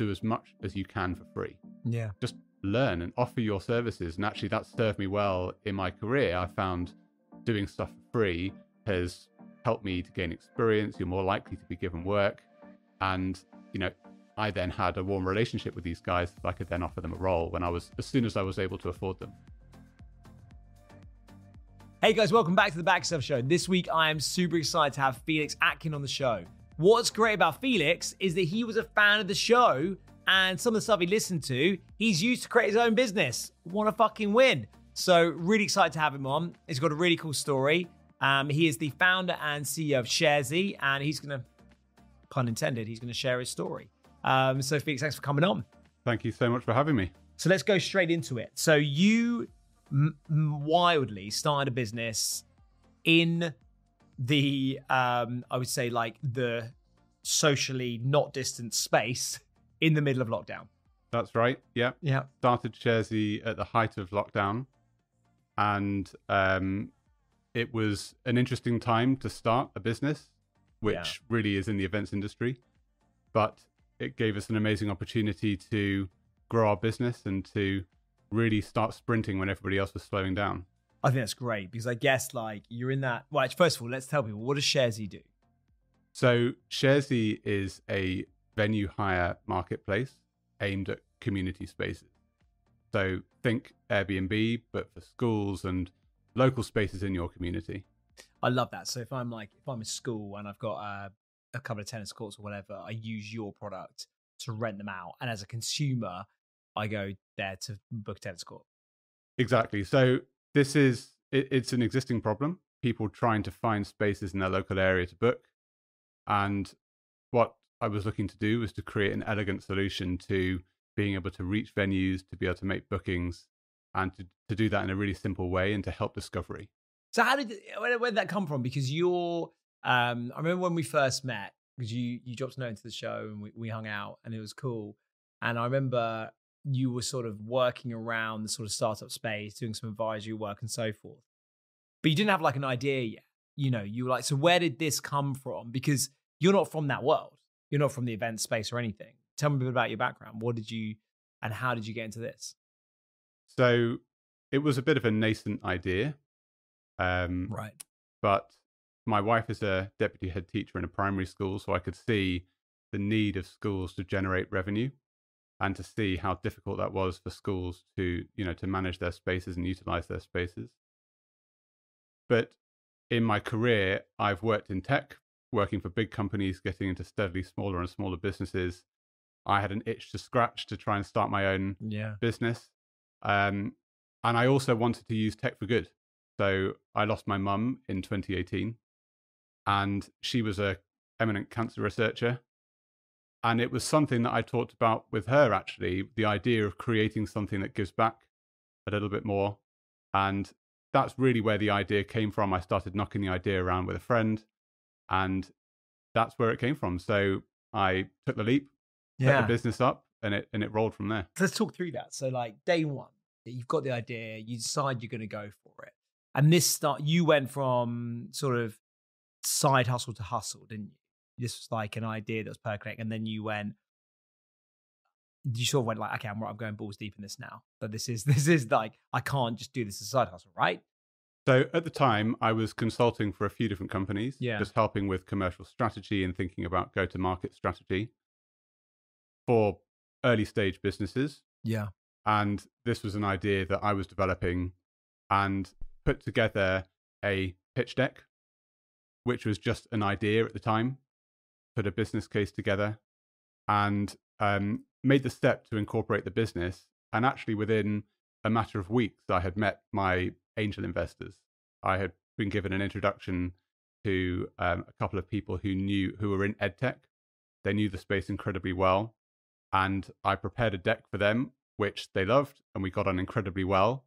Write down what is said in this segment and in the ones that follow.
do as much as you can for free. Yeah. Just learn and offer your services. And actually, that served me well in my career. I found doing stuff for free has helped me to gain experience. You're more likely to be given work. And, you know, I then had a warm relationship with these guys that I could then offer them a role when I was, as soon as I was able to afford them. Hey guys, welcome back to the Back Yourself Show. This week I am super excited to have Felix Atkin on the show. What's great about Felix is that he was a fan of the show and some of the stuff he listened to, he's used to create his own business. Want to fucking win. So, really excited to have him on. He's got a really cool story. Um, he is the founder and CEO of Sharesy, and he's going to, pun intended, he's going to share his story. Um, so, Felix, thanks for coming on. Thank you so much for having me. So, let's go straight into it. So, you m- wildly started a business in the, um, I would say, like the socially not distant space in the middle of lockdown. That's right. Yeah. Yeah. Started Sharesy at the height of lockdown. And um, it was an interesting time to start a business, which Yeah. really is in the events industry. But it gave us an amazing opportunity to grow our business and to really start sprinting when everybody else was slowing down. I think that's great because I guess like you're in that. Well, first of all, let's tell people what does Sharesy do? So Sharesy is a venue hire marketplace aimed at community spaces. So think Airbnb, but for schools and local spaces in your community. I love that. So if I'm like if I'm a school and I've got uh, a couple of tennis courts or whatever, I use your product to rent them out, and as a consumer, I go there to book a tennis court. Exactly. So this is it, it's an existing problem. People trying to find spaces in their local area to book, and what I was looking to do was to create an elegant solution to being able to reach venues, to be able to make bookings, and to, to do that in a really simple way and to help discovery. So how did where, where did that come from? Because you're, um, I remember when we first met because you you dropped a note into the show and we, we hung out and it was cool. And I remember you were sort of working around the sort of startup space, doing some advisory work and so forth. But you didn't have like an idea yet. You know, you were like, so where did this come from? Because you're not from that world. You're not from the event space or anything. Tell me a bit about your background. What did you and how did you get into this? So it was a bit of a nascent idea. Um, Right. but my wife is a deputy head teacher in a primary school, so I could see the need of schools to generate revenue and to see how difficult that was for schools to, you know, to manage their spaces and utilize their spaces. But in my career, I've worked in tech, working for big companies, getting into steadily smaller and smaller businesses. I had an itch to scratch to try and start my own Yeah. business. Um, and I also wanted to use tech for good. So I lost my mum in 2018, and she was a eminent cancer researcher. And it was something that I talked about with her actually, the idea of creating something that gives back a little bit more. And that's really where the idea came from. I started knocking the idea around with a friend, and that's where it came from. So I took the leap, set the business up, and it and it rolled from there. let's talk through that. So, like day one, you've got the idea, you decide you're going to go for it, and this start. You went from sort of side hustle to hustle, didn't you? This was like an idea that was percolating, and then you went. You sort of went like, okay, I'm, I'm going balls deep in this now. But this is this is like I can't just do this as a side hustle, right? So at the time, I was consulting for a few different companies, Yeah. just helping with commercial strategy and thinking about go to market strategy for early stage businesses. Yeah. And this was an idea that I was developing and put together a pitch deck, which was just an idea at the time, put a business case together and um, made the step to incorporate the business. And actually, within a matter of weeks, I had met my angel investors. I had been given an introduction to um, a couple of people who knew who were in edtech. They knew the space incredibly well, and I prepared a deck for them, which they loved, and we got on incredibly well.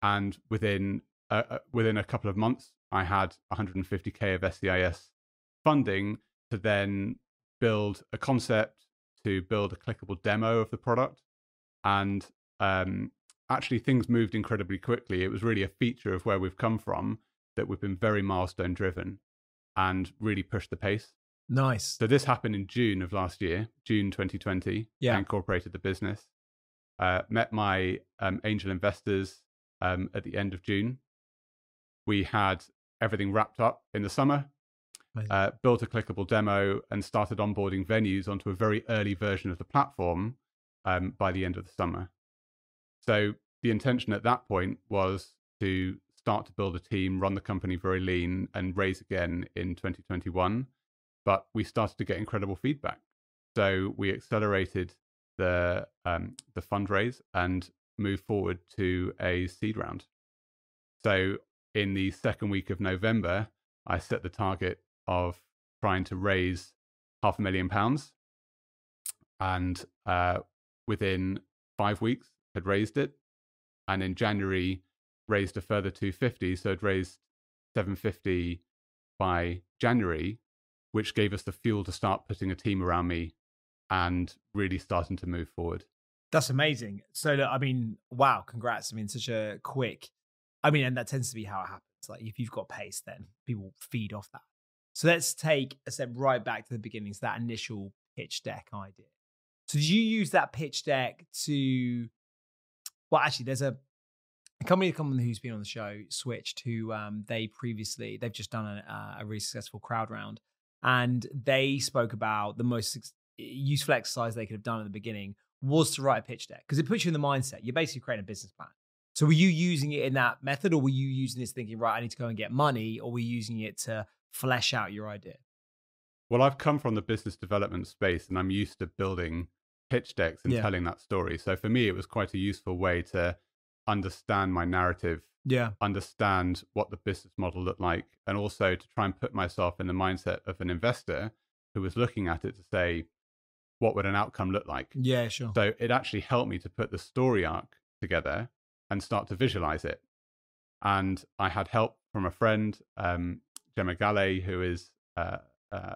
And within uh, uh, within a couple of months, I had 150k of SEIS funding to then build a concept, to build a clickable demo of the product, and um, actually things moved incredibly quickly. It was really a feature of where we've come from that we've been very milestone driven and really pushed the pace. Nice. So this happened in June of last year, June 2020. Yeah. I incorporated the business. Uh, met my um, angel investors um, at the end of June. We had everything wrapped up in the summer. Uh, built a clickable demo and started onboarding venues onto a very early version of the platform um, by the end of the summer. So the intention at that point was to start to build a team, run the company very lean, and raise again in 2021. But we started to get incredible feedback, so we accelerated the um, the fundraise and moved forward to a seed round. So in the second week of November, I set the target of trying to raise half a million pounds, and uh, within five weeks had raised it, and in January raised a further 250, so it raised 750 by January, which gave us the fuel to start putting a team around me and really starting to move forward. That's amazing. So, look, I mean, wow, congrats. I mean, such a quick, I mean, and that tends to be how it happens. Like, if you've got pace, then people feed off that. So, let's take a step right back to the beginning. So, that initial pitch deck idea. So, did you use that pitch deck to, well, actually, there's a, a company, company who's been on the show, Switched, who um, they previously, they've just done a, a really successful crowd round. And they spoke about the most useful exercise they could have done at the beginning was to write a pitch deck because it puts you in the mindset. You're basically creating a business plan. So were you using it in that method or were you using this thinking, right, I need to go and get money or were you using it to flesh out your idea? Well, I've come from the business development space and I'm used to building pitch decks and Yeah. telling that story. So for me, it was quite a useful way to understand my narrative, Yeah. understand what the business model looked like, and also to try and put myself in the mindset of an investor who was looking at it to say, what would an outcome look like? Yeah, sure. So it actually helped me to put the story arc together and start to visualize it. And I had help from a friend, um, Gemma who is uh, uh,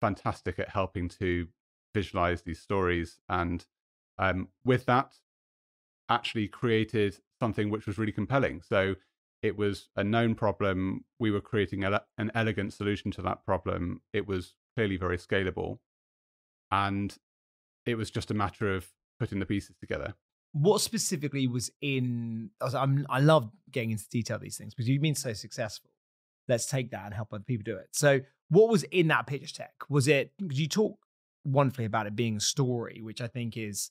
fantastic at helping to visualize these stories. And um, with that, actually created something which was really compelling. So it was a known problem. We were creating an elegant solution to that problem. It was clearly very scalable. And it was just a matter of putting the pieces together. What specifically was in, I love getting into detail these things because you've been so successful. Let's take that and help other people do it. So what was in that pitch deck? Was it, you talk wonderfully about it being a story, which I think is,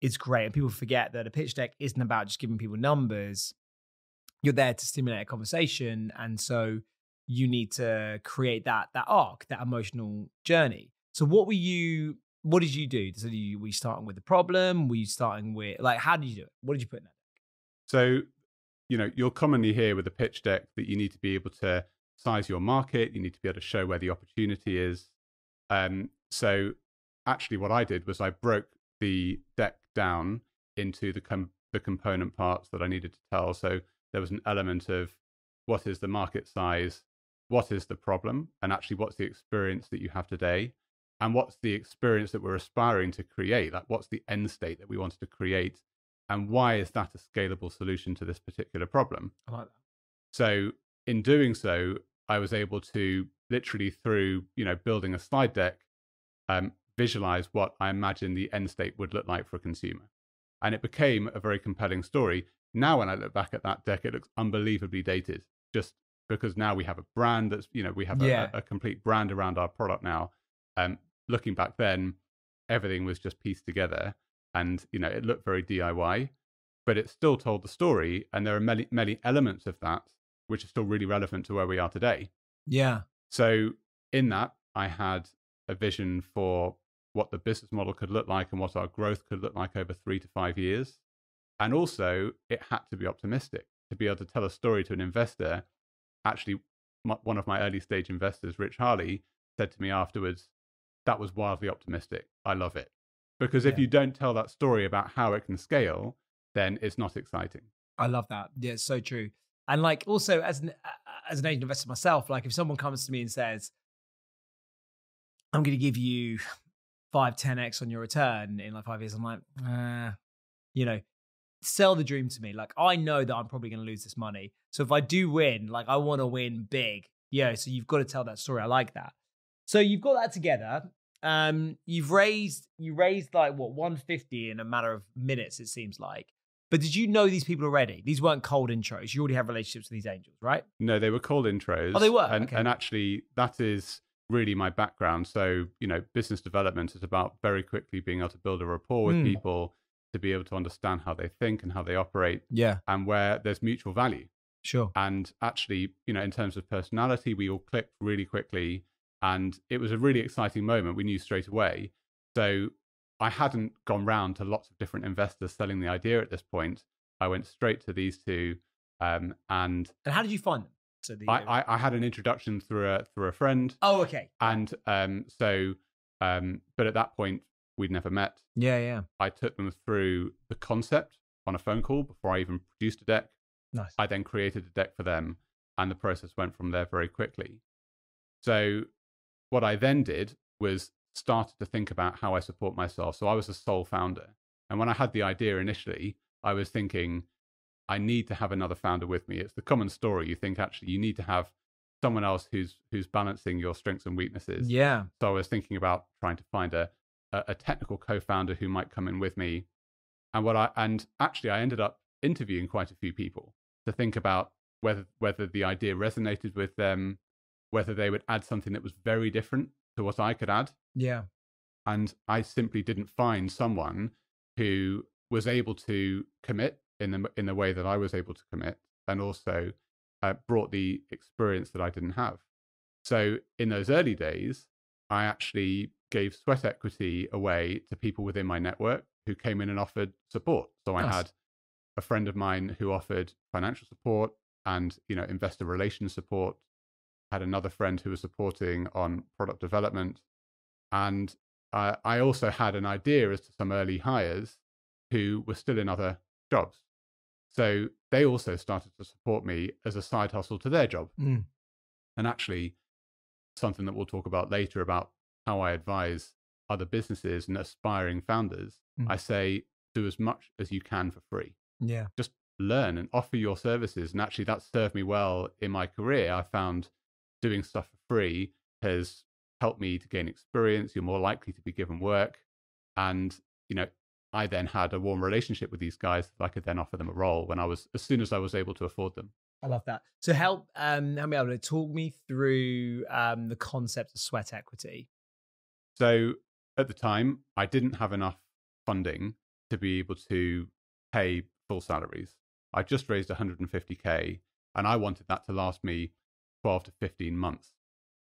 is great. And people forget that a pitch deck isn't about just giving people numbers. You're there to stimulate a conversation. And so you need to create that, that arc, that emotional journey. So what were you, what did you do? So you, were you starting with the problem? Were you starting with, like, how did you do it? What did you put in that? So, you know, you'll commonly hear with a pitch deck that you need to be able to size your market, you need to be able to show where the opportunity is. Um, so, actually, what I did was I broke the deck down into the com- the component parts that I needed to tell. So there was an element of what is the market size, what is the problem, and actually what's the experience that you have today, and what's the experience that we're aspiring to create. Like what's the end state that we wanted to create, and why is that a scalable solution to this particular problem? I like that. So in doing so, I was able to literally through you know building a slide deck, um, visualize what I imagine the end state would look like for a consumer, and it became a very compelling story. Now, when I look back at that deck, it looks unbelievably dated, just because now we have a brand that's you know we have a, Yeah. a, a complete brand around our product now. Um, looking back then, everything was just pieced together, and you know it looked very DIY, but it still told the story, and there are many many elements of that which are still really relevant to where we are today. Yeah. So in that, I had a vision for what the business model could look like and what our growth could look like over three to five years. And also, it had to be optimistic to be able to tell a story to an investor. Actually, my, one of my early stage investors, Rich Harley, said to me afterwards, that was wildly optimistic. I love it. Because if Yeah. you don't tell that story about how it can scale, then it's not exciting. I love that. Yeah, it's so true. And like also as an as an angel investor myself, like if someone comes to me and says, "I'm going to give you five, 10x on your return in like five years," I'm like, uh, you know, sell the dream to me. Like I know that I'm probably going to lose this money, so if I do win, like I want to win big. Yeah, so you've got to tell that story. I like that. So you've got that together. Um, you've raised you raised like what 150 in a matter of minutes, it seems like. But did you know these people already? These weren't cold intros. You already have relationships with these angels, right? No, they were cold intros. Oh, they were? And, Okay. and actually, that is really my background. So, you know, business development is about very quickly being able to build a rapport with Mm. people to be able to understand how they think and how they operate Yeah, and where there's mutual value. sure. And actually, you know, in terms of personality, we all clicked really quickly. And it was a really exciting moment. We knew straight away. So I hadn't gone round to lots of different investors selling the idea at this point. I went straight to these two. Um, and And how did you find them? So the I, I, I had an introduction through a through a friend. oh, okay. And um, so, um, but at that point, we'd never met. Yeah, yeah. I took them through the concept on a phone call before I even produced a deck. Nice. I then created a deck for them, and the process went from there very quickly. So, what I then did was started to think about how I support myself. So, I was a sole founder. And when I had the idea initially, I was thinking, I need to have another founder with me. It's the common story. You think actually you need to have someone else who's who's balancing your strengths and weaknesses. Yeah. So I was thinking about trying to find a, a, a technical co-founder who might come in with me. And what I and actually I ended up interviewing quite a few people to think about whether whether the idea resonated with them, whether they would add something that was very different to what I could add. Yeah. And I simply didn't find someone who was able to commit in the in the way that I was able to commit, and also uh, brought the experience that I didn't have. So in those early days, I actually gave sweat equity away to people within my network who came in and offered support. So I Nice. had a friend of mine who offered financial support and you know investor relations support. Had another friend who was supporting on product development, and uh, I also had an idea as to some early hires who were still in other jobs. So they also started to support me as a side hustle to their job. Mm. And actually, something that we'll talk about later about how I advise other businesses and aspiring founders, Mm. I say do as much as you can for free. Yeah. Just learn and offer your services. And actually, that served me well in my career. I found doing stuff for free has helped me to gain experience. You're more likely to be given work. And, you know, I then had a warm relationship with these guys that I could then offer them a role when I was, as soon as I was able to afford them. I love that. So help um help me out. Talk me through um the concept of sweat equity. So at the time, I didn't have enough funding to be able to pay full salaries. I just raised 150k, and I wanted that to last me 12 to 15 months.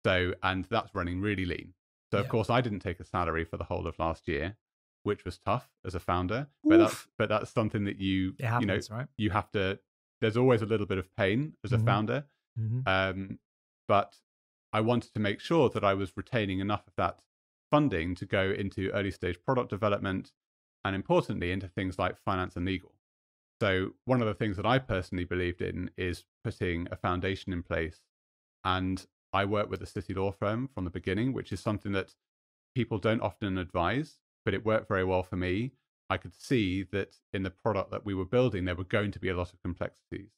So, and that's running really lean. So, of course, I didn't take a salary for the whole of last year, which was tough as a founder. But that's but that's something that you It you know right? you have to. There's always a little bit of pain as a Mhm. founder, Mm-hmm. um, but I wanted to make sure that I was retaining enough of that funding to go into early stage product development and importantly into things like finance and legal. So, one of the things that I personally believed in is putting a foundation in place. And I worked with a city law firm from the beginning, which is something that people don't often advise, but it worked very well for me. I could see that in the product that we were building, there were going to be a lot of complexities.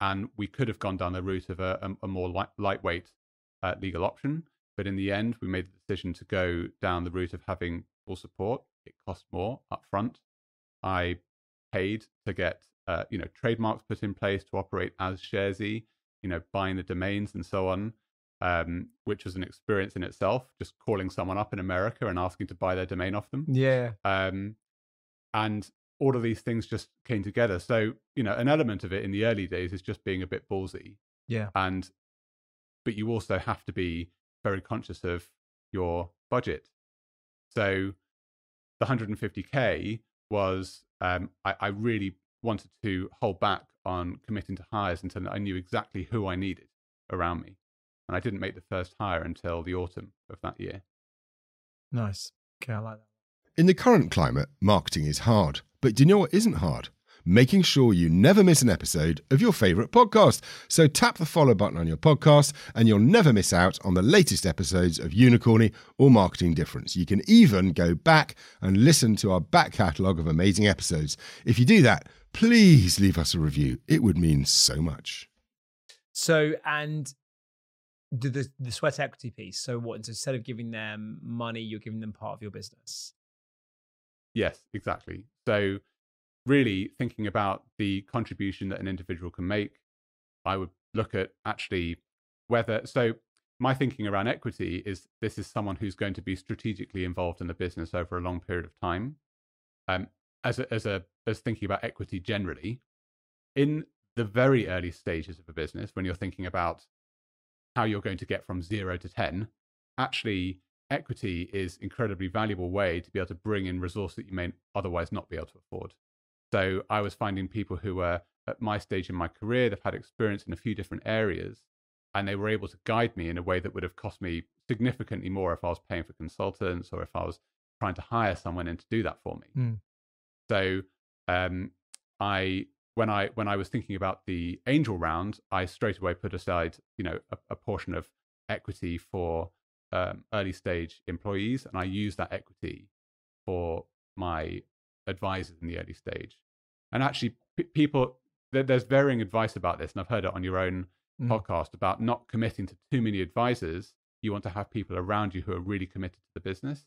And we could have gone down the route of a, a, a more light, lightweight uh, legal option. But in the end, we made the decision to go down the route of having full support. It cost more upfront. I paid to get uh, you know trademarks put in place to operate as Sharesy, you know, buying the domains and so on, um, which was an experience in itself. Just calling someone up in America and asking to buy their domain off them, Yeah. um, and all of these things just came together. So you know, an element of it in the early days is just being a bit ballsy, Yeah. and but you also have to be very conscious of your budget. So the 150k was um, I, I really wanted to hold back on committing to hires until I knew exactly who I needed around me, and I didn't make the first hire until the autumn of that year. Nice. Okay, I like that. In the current climate, marketing is hard. But do you know what isn't hard? Making sure you never miss an episode of your favourite podcast. So tap the follow button on your podcast and you'll never miss out on the latest episodes of Unicorny or Marketing Difference. You can even go back and listen to our back catalogue of amazing episodes. If you do that, please leave us a review. It would mean so much. So, and the, the the sweat equity piece. So what? Instead of giving them money, you're giving them part of your business. Yes, exactly. So, really thinking about the contribution that an individual can make, I would look at actually whether. So, my thinking around equity is this is someone who's going to be strategically involved in the business over a long period of time. Um, as a, as a as thinking about equity generally, in the very early stages of a business, when you're thinking about how you're going to get from zero to ten, actually equity is incredibly valuable way to be able to bring in resource that you may otherwise not be able to afford. So I was finding people who were at my stage in my career, they've had experience in a few different areas, and they were able to guide me in a way that would have cost me significantly more if I was paying for consultants or if I was trying to hire someone in to do that for me. Mm. So um, I when I when I was thinking about the angel round, I straight away put aside you know a, a portion of equity for um, early stage employees, and I use that equity for my advisors in the early stage. And actually, p- people there, there's varying advice about this, and I've heard it on your own Mm. podcast about not committing to too many advisors. You want to have people around you who are really committed to the business.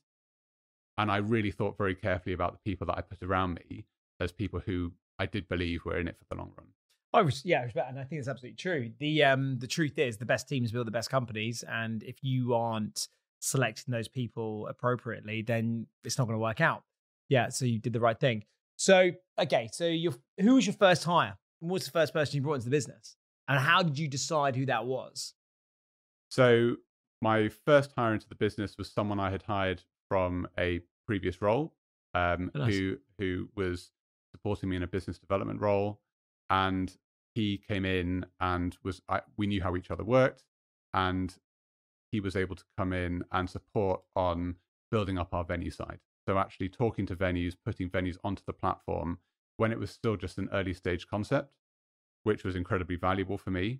And I really thought very carefully about the people that I put around me as people who I did believe were in it for the long run. I was, yeah, and I think it's absolutely true. The um, the truth is, the best teams build the best companies, and if you aren't selecting those people appropriately, then it's not going to work out. Yeah, so you did the right thing. So, okay, so your who was your first hire? What was the first person you brought into the business, and how did you decide who that was? So my first hire into the business was someone I had hired from a previous role, um, Oh, nice. who who was supporting me in a business development role, and he came in and was I, we knew how each other worked, and he was able to come in and support on building up our venue side. So actually talking to venues, putting venues onto the platform when it was still just an early stage concept, which was incredibly valuable for me.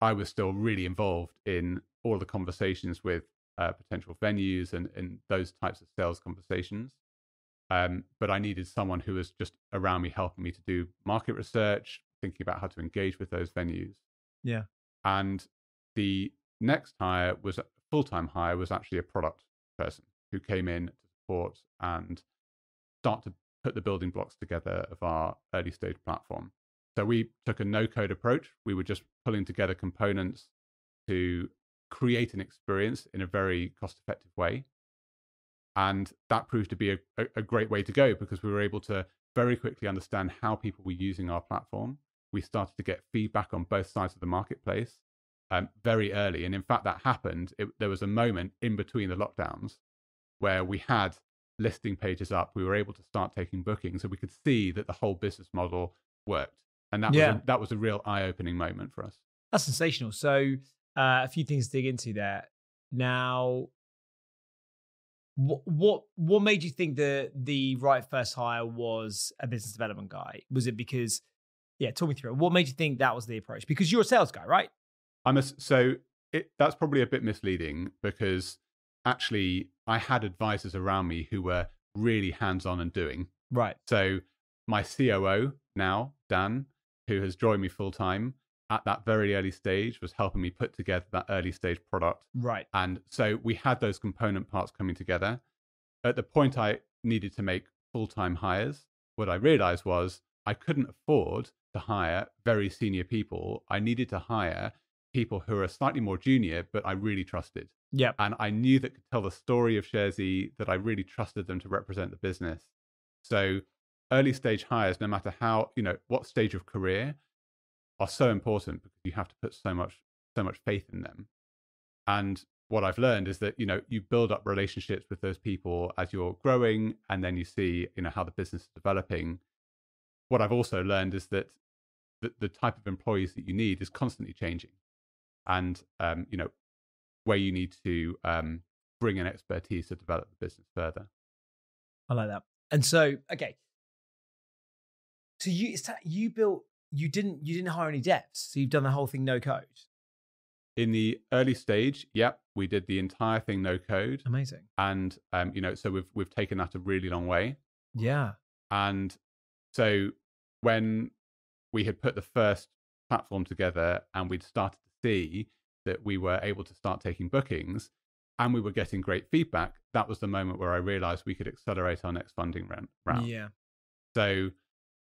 I was still really involved in all the conversations with uh, potential venues and, and those types of sales conversations. Um, but I needed someone who was just around me, helping me to do market research, thinking about how to engage with those venues. Yeah. And the next hire was a full time hire, was actually a product person who came in to support and start to put the building blocks together of our early stage platform. So we took a no code approach. We were just pulling together components to create an experience in a very cost effective way. And that proved to be a, a, great way to go because we were able to very quickly understand how people were using our platform. We started to get feedback on both sides of the marketplace um, very early. And in fact, that happened. It, there was a moment in between the lockdowns where we had listing pages up. We were able to start taking bookings, so we could see that the whole business model worked. And that Yeah. was a, that was a real eye opening moment for us. That's sensational. So, uh, a few things to dig into there. Now, what what what made you think that the right first hire was a business development guy? Was it because, yeah, talk me through it. What made you think that was the approach? Because you're a sales guy, right? I'm a, so it, that's probably a bit misleading because actually I had advisors around me who were really hands on and doing. Right. So my COO now, Dan, who has joined me full time at that very early stage, was helping me put together that early stage product. Right. And so we had those component parts coming together. At the point I needed to make full time hires, what I realized was I couldn't afford to hire very senior people. I needed to hire people who are slightly more junior, but I really trusted. Yep. And I knew that could tell the story of Sharesy, that I really trusted them to represent the business. So early stage hires, no matter how, you know, what stage of career, are so important because you have to put so much, so much faith in them. And what I've learned is that, you know, you build up relationships with those people as you're growing, and then you see, you know, how the business is developing. What I've also learned is that the, the type of employees that you need is constantly changing. And, um, you know, where you need to um, bring in expertise to develop the business further. I like that. And so, okay. So you it's that you built you didn't you didn't hire any devs. So you've done the whole thing no code. In the early stage, yep, we did the entire thing no code, Amazing. and um, you know, so we've we've taken that a really long way. Yeah. And so when we had put the first platform together and we'd started to see that we were able to start taking bookings and we were getting great feedback, that was the moment where I realized we could accelerate our next funding round. round. Yeah. So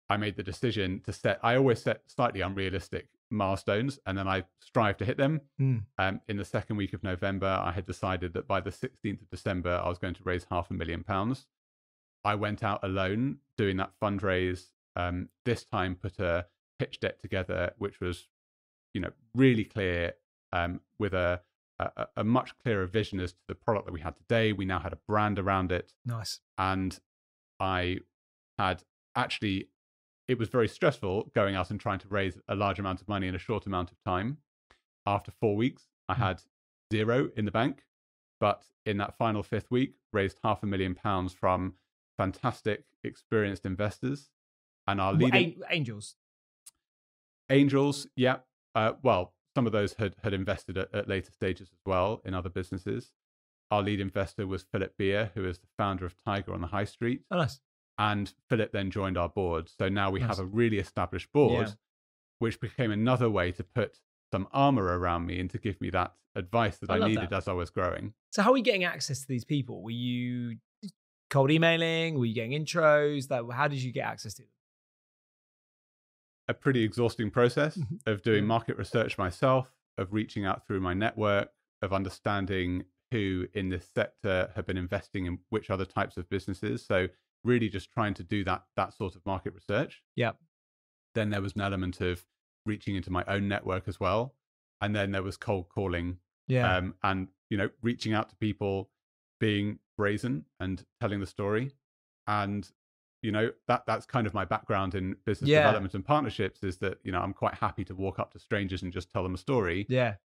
I made the decision to set, I always set slightly unrealistic milestones and then I strive to hit them. Mm. Um, in the second week of November, I had decided that by the 16th of December, I was going to raise half a million pounds. I went out alone doing that fundraise. Um, this time, put a pitch deck together, which was, you know, really clear um, with a, a a much clearer vision as to the product that we had today. We now had a brand around it, Nice. and I had actually it was very stressful going out and trying to raise a large amount of money in a short amount of time. After four weeks, I Hmm. had zero in the bank, but in that final fifth week, raised half a million pounds from fantastic, experienced investors. And our Well, leading an- angels. angels, yeah, uh, well, some of those had, had invested at, at later stages as well in other businesses. Our lead investor was Philip Beer, who is the founder of Tiger on the High Street Oh, nice. And Philip then joined our board. So now we Nice. have a really established board, Yeah. which became another way to put some armor around me and to give me that advice that I I, needed that. as I was growing. So how are you getting access to these people? Were you cold emailing? Were you getting intros? Like, how did you get access to them? A pretty exhausting process Mhm. of doing market research myself, of reaching out through my network, of understanding who in this sector have been investing in which other types of businesses. So really just trying to do that that sort of market research. Yep. Then there was an element of reaching into my own network as well. And then there was cold calling Yeah. um, and you know reaching out to people being brazen and telling the story and you know that that's kind of my background in business Yeah. development and partnerships is that you know i'm quite happy to walk up to strangers and just tell them a story yeah.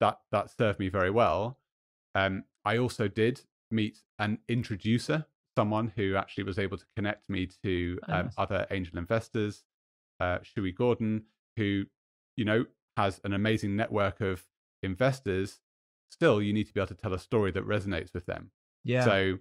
that that served me very well um, i also did meet an introducer someone who actually was able to connect me to Oh, um, nice. other angel investors uh, shui gordon who you know has an amazing network of investors still you need to be able to tell a story that resonates with them Yeah. so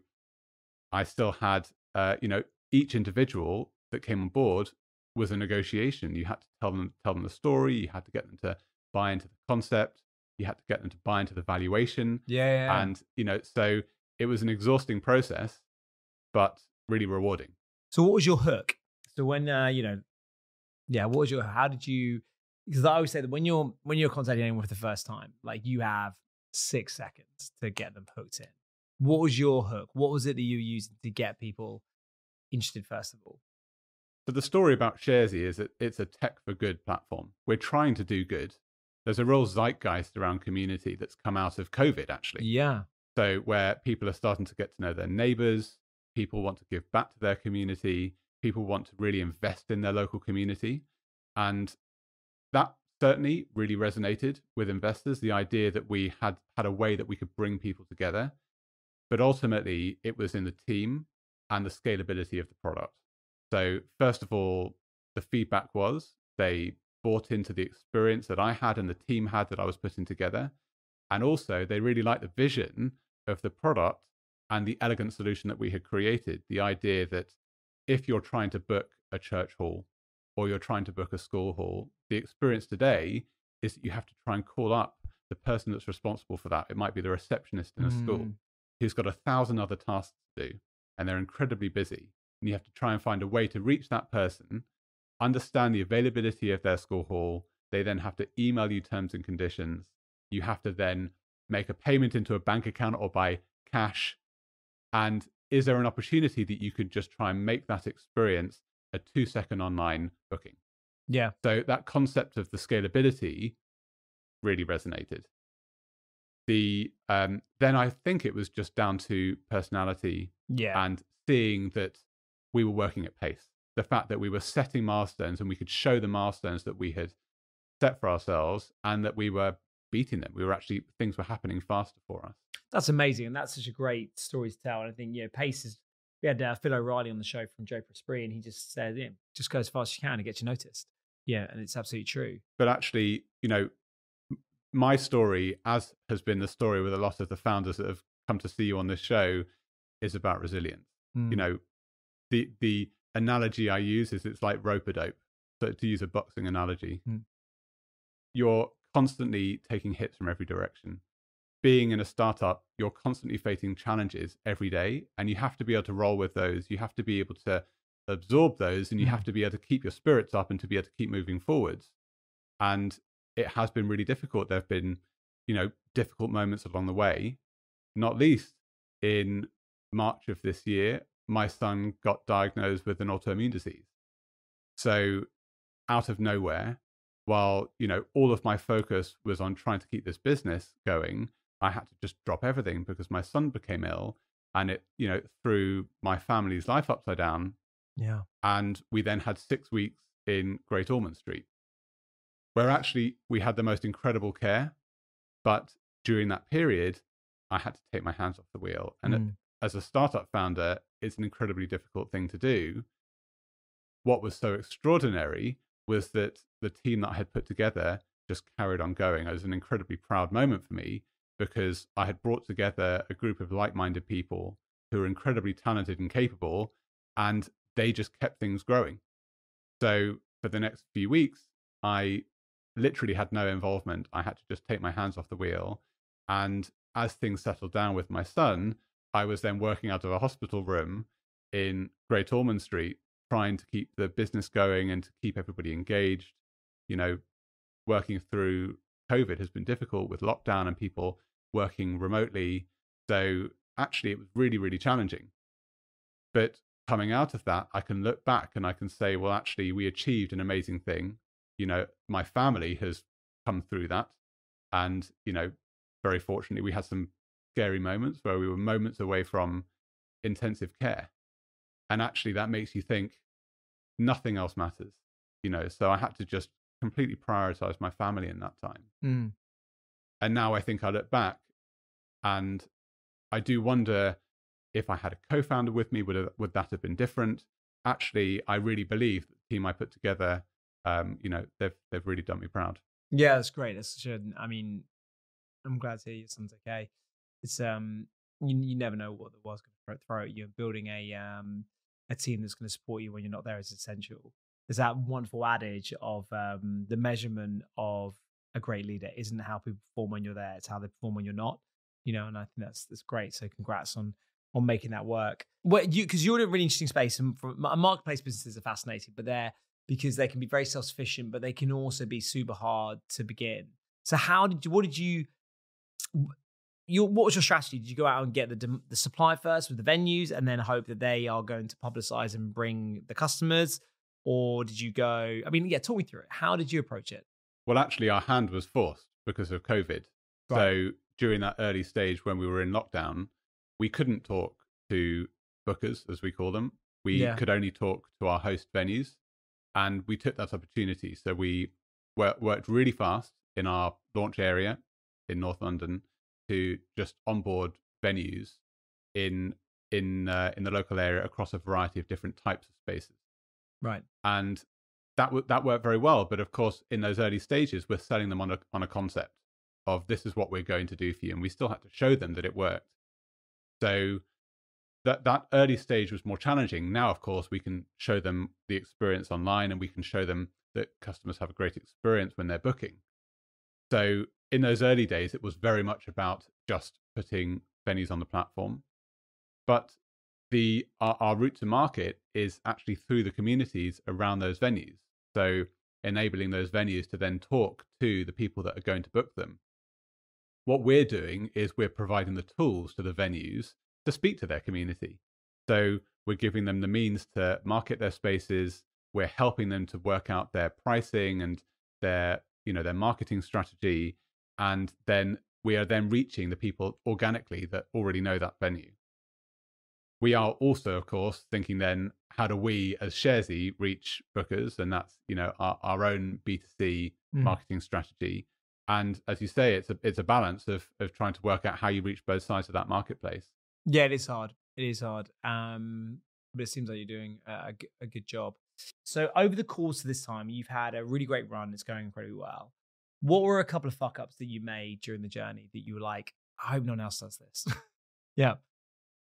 i still had uh, you know each individual that came on board was a negotiation you had to tell them tell them the story you had to get them to buy into the concept you had to get them to buy into the valuation yeah. yeah, yeah. and you know so it was an exhausting process but really rewarding So what was your hook? So when uh, you know, yeah, what was your how did you because I always say that when you're when you're contacting anyone for the first time, like you have six seconds to get them hooked in. What was your hook? What was it that you were using to get people interested first of all? So the story about Sharesy is that it's a tech for good platform. We're trying to do good. There's a real zeitgeist around community that's come out of COVID, actually. Yeah. So where people are starting to get to know their neighbors, people want to give back to their community, people want to really invest in their local community. And that certainly really resonated with investors, the idea that we had had a way that we could bring people together. But ultimately, it was in the team and the scalability of the product. So, first of all, the feedback was they bought into the experience that I had and the team had that I was putting together. And also, they really liked the vision of the product and the elegant solution that we had created. The idea that if you're trying to book a church hall or you're trying to book a school hall, the experience today is that you have to try and call up the person that's responsible for that. It might be the receptionist in a school Mm. who's got a thousand other tasks to do and they're incredibly busy. And you have to try and find a way to reach that person, understand the availability of their school hall. They then have to email you terms and conditions. You have to then make a payment into a bank account or by cash. And is there an opportunity that you could just try and make that experience a two second online booking? Yeah. So that concept of the scalability really resonated. The um, then I think it was just down to personality Yeah. and seeing that we were working at pace. The fact that we were setting milestones and we could show the milestones that we had set for ourselves and that we were beating them. We were actually things were happening faster for us. That's amazing, and that's such a great story to tell. And I think you know, pace is. We had uh, Phil O'Reilly on the show from Joe Prespri, and he just said, yeah, "Just go as fast as you can and get you noticed." Yeah, and it's absolutely true. But actually, you know, my story, as has been the story with a lot of the founders that have come to see you on this show, is about resilience. you Mm. know the the analogy i use is it's like rope a dope so to use a boxing analogy Mm. you're constantly taking hits from every direction. Being in a startup, you're constantly facing challenges every day, and you have to be able to roll with those. You have to be able to absorb those, and you have Mhm. to be able to keep your spirits up and to be able to keep moving forwards. And it has been really difficult. There have been, you know, difficult moments along the way, not least in March of this year, my son got diagnosed with an autoimmune disease. So, out of nowhere, while you know all of my focus was on trying to keep this business going, I had to just drop everything because my son became ill, and it you know threw my family's life upside down. Yeah. And we then had six weeks in Great Ormond Street, where actually we had the most incredible care, but during that period, I had to take my hands off the wheel, and Mm. as a startup founder, it's an incredibly difficult thing to do. What was so extraordinary was that the team that I had put together just carried on going. It was an incredibly proud moment for me because I had brought together a group of like minded people who are incredibly talented and capable, and they just kept things growing. So for the next few weeks, I literally had no involvement. I had to just take my hands off the wheel. And as things settled down with my son, I was then working out of a hospital room in Great Ormond Street, trying to keep the business going and to keep everybody engaged. You know, working through COVID has been difficult with lockdown and people working remotely. So actually, it was really, really challenging. But coming out of that, I can look back and I can say, well, actually, we achieved an amazing thing. You know, my family has come through that. And, you know, very fortunately, we had some scary moments where we were moments away from intensive care. And actually, that makes you think nothing else matters, you know. So I had to just completely prioritize my family in that time. Mm. And now I think I look back and I do wonder if I had a co founder with me, would, it, would that have been different? Actually, I really believe that the team I put together, um, you know, they've, they've really done me proud. Yeah, that's great. That's such a, I mean, I'm glad to hear your son's okay. It's um, you you never know what the world's going to throw at you. Building a um a team that's going to support you when you're not there is essential. There's that wonderful adage of um the measurement of a great leader isn't how people perform when you're there; it's how they perform when you're not. You know, and I think that's that's great. So congrats on on making that work. Well, you because you're in a really interesting space, and for, marketplace businesses are fascinating, but they're because they can be very self sufficient, but they can also be super hard to begin. So how did you? What did you? Your what was your strategy? Did you go out and get the the supply first with the venues, and then hope that they are going to publicize and bring the customers, or did you go? I mean, yeah, talk me through it. How did you approach it? Well, actually, our hand was forced because of COVID. Right. So during that early stage when we were in lockdown, we couldn't talk to bookers, as we call them. We Yeah. could only talk to our host venues. And we took that opportunity. So we worked really fast in our launch area in North London to just onboard venues in in uh, in the local area across a variety of different types of spaces Right. and that w- that worked very well. But of course, in those early stages, we're selling them on a on a concept of this is what we're going to do for you, and we still had to show them that it worked. So that that early stage was more challenging. Now, of course, we can show them the experience online, and we can show them that customers have a great experience when they're booking. So in those early days, it was very much about just putting venues on the platform, but the our, our route to market is actually through the communities around those venues. So enabling those venues to then talk to the people that are going to book them. What we're doing is we're providing the tools to the venues to speak to their community. So we're giving them the means to market their spaces. We're helping them to work out their pricing and their, you know, their marketing strategy. And then we are then reaching the people organically that already know that venue we are also, of course, thinking then, how do we as Sharesy reach bookers? And that's, you know, our, our own B2C Mm. marketing strategy. And as you say, it's a it's a balance of of trying to work out how you reach both sides of that marketplace. Yeah, it is hard. It is hard. Um, but it seems like you're doing a, a good job. So over the course of this time, you've had a really great run. It's going incredibly well. What were a couple of fuck ups that you made during the journey that you were like, I hope no one else does this? yeah,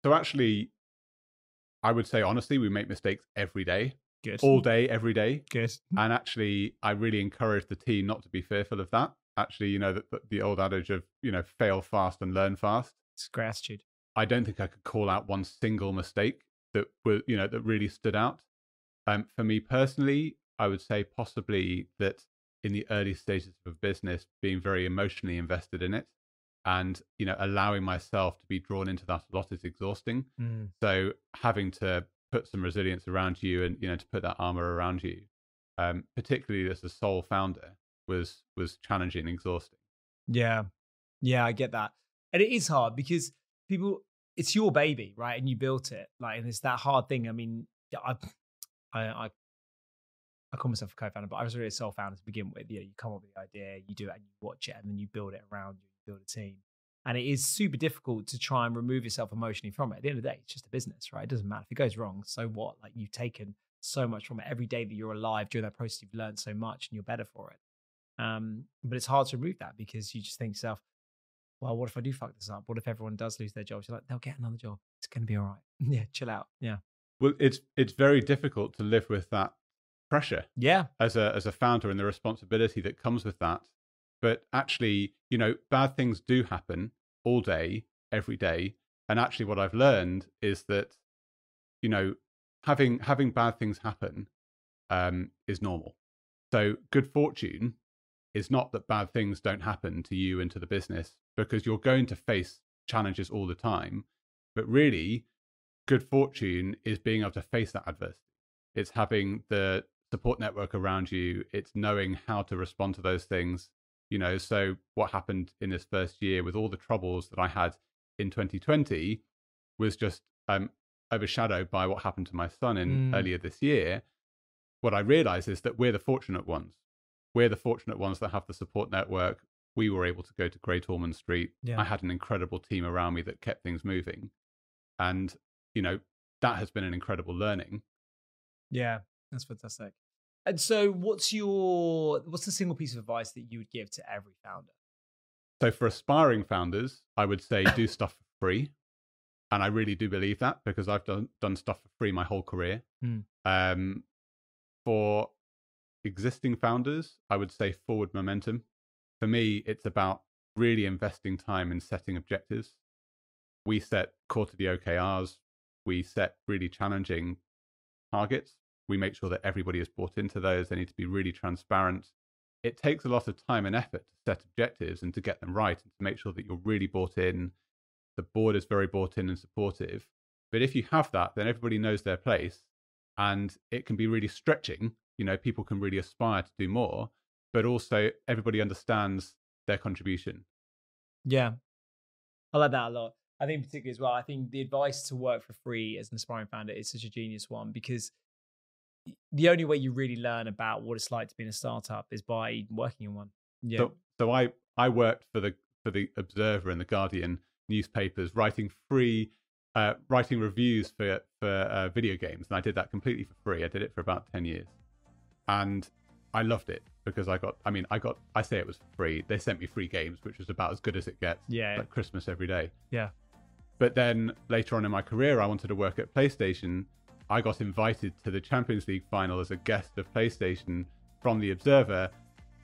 So actually, I would say honestly, we make mistakes every day, good. all day, every day. good. And actually, I really encourage the team not to be fearful of that. Actually, you know, the, the old adage of, you know, fail fast and learn fast. It's attitude. I don't think I could call out one single mistake that was, you know, that really stood out. Um, for me personally, I would say possibly that in the early stages of a business, being very emotionally invested in it and, you know, allowing myself to be drawn into that a lot is exhausting. Mm. So having to put some resilience around you and, you know, to put that armor around you, um, particularly as a sole founder, was was challenging and exhausting. Yeah. Yeah, I get that. And it is hard because people it's your baby, right? And you built it. Like and it's that hard thing. I mean, I I I, I call myself a co-founder, but I was really a sole founder to begin with. You know, you come up with the idea, you do it and you watch it and then you build it around you, you build a team. And it is super difficult to try and remove yourself emotionally from it. At the end of the day, it's just a business, right? It doesn't matter. If it goes wrong, so what? Like you've taken so much from it. Every day that you're alive during that process, you've learned so much and you're better for it. Um, but it's hard to remove that because you just think to yourself, well, what if I do fuck this up? What if everyone does lose their jobs? You're like, they'll get another job. It's going to be all right. yeah, chill out. Yeah. Well, it's it's very difficult to live with that pressure Yeah. as a as a founder and the responsibility that comes with that. But actually, you know, bad things do happen all day, every day. And actually, what I've learned is that, you know, having having bad things happen um, is normal. So good fortune is not that bad things don't happen to you and to the business because you're going to face challenges all the time. But really, good fortune is being able to face that adversity. It's having the support network around you. It's knowing how to respond to those things. You know, so what happened in this first year with all the troubles that I had in 2020 was just um, overshadowed by what happened to my son in Mm. earlier this year. What I realized is that we're the fortunate ones. We're the fortunate ones that have the support network. We were able to go to Great Ormond Street. Yeah. I had an incredible team around me that kept things moving. And, you know, that has been an incredible learning. Yeah. That's fantastic. And so what's your what's the single piece of advice that you would give to every founder? So for aspiring founders, I would say do stuff for free. And I really do believe that because I've done done stuff for free my whole career. Hmm. Um, for existing founders, I would say forward momentum. For me, it's about really investing time in setting objectives. We set quarterly OKRs. We set really challenging targets. We make sure that everybody is bought into those. They need to be really transparent. It takes a lot of time and effort to set objectives and to get them right and to make sure that you're really bought in. The board is very bought in and supportive. But if you have that, then everybody knows their place and it can be really stretching. You know, people can really aspire to do more, but also everybody understands their contribution. Yeah. I like that a lot. I think particularly as well, I think the advice to work for free as an aspiring founder is such a genius one because the only way you really learn about what it's like to be in a startup is by working in one. Yeah. So, so I I worked for the for the Observer and the Guardian newspapers, writing free, uh, writing reviews for for uh, video games, and I did that completely for free. I did it for about ten years, and I loved it because I got. I mean, I got. I say it was free. They sent me free games, which was about as good as it gets. Yeah. like Christmas every day. Yeah. But then later on in my career, I wanted to work at PlayStation. I got invited to the Champions League final as a guest of PlayStation from the Observer.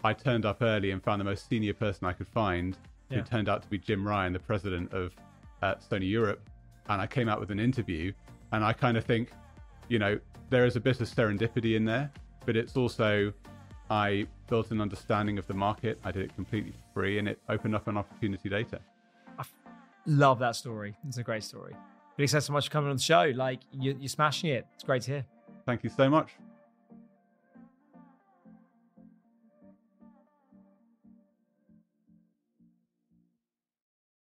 I turned up early and found the most senior person I could find, Yeah. who turned out to be Jim Ryan, the president of uh, Sony Europe. And I came out with an interview. And I kind of think, you know, there is a bit of serendipity in there, but it's also I built an understanding of the market. I did it completely free, and it opened up an opportunity later. I love that story. It's a great story. Felix, thanks so much for coming on the show. Like, you, you're smashing it. It's great to hear. Thank you so much.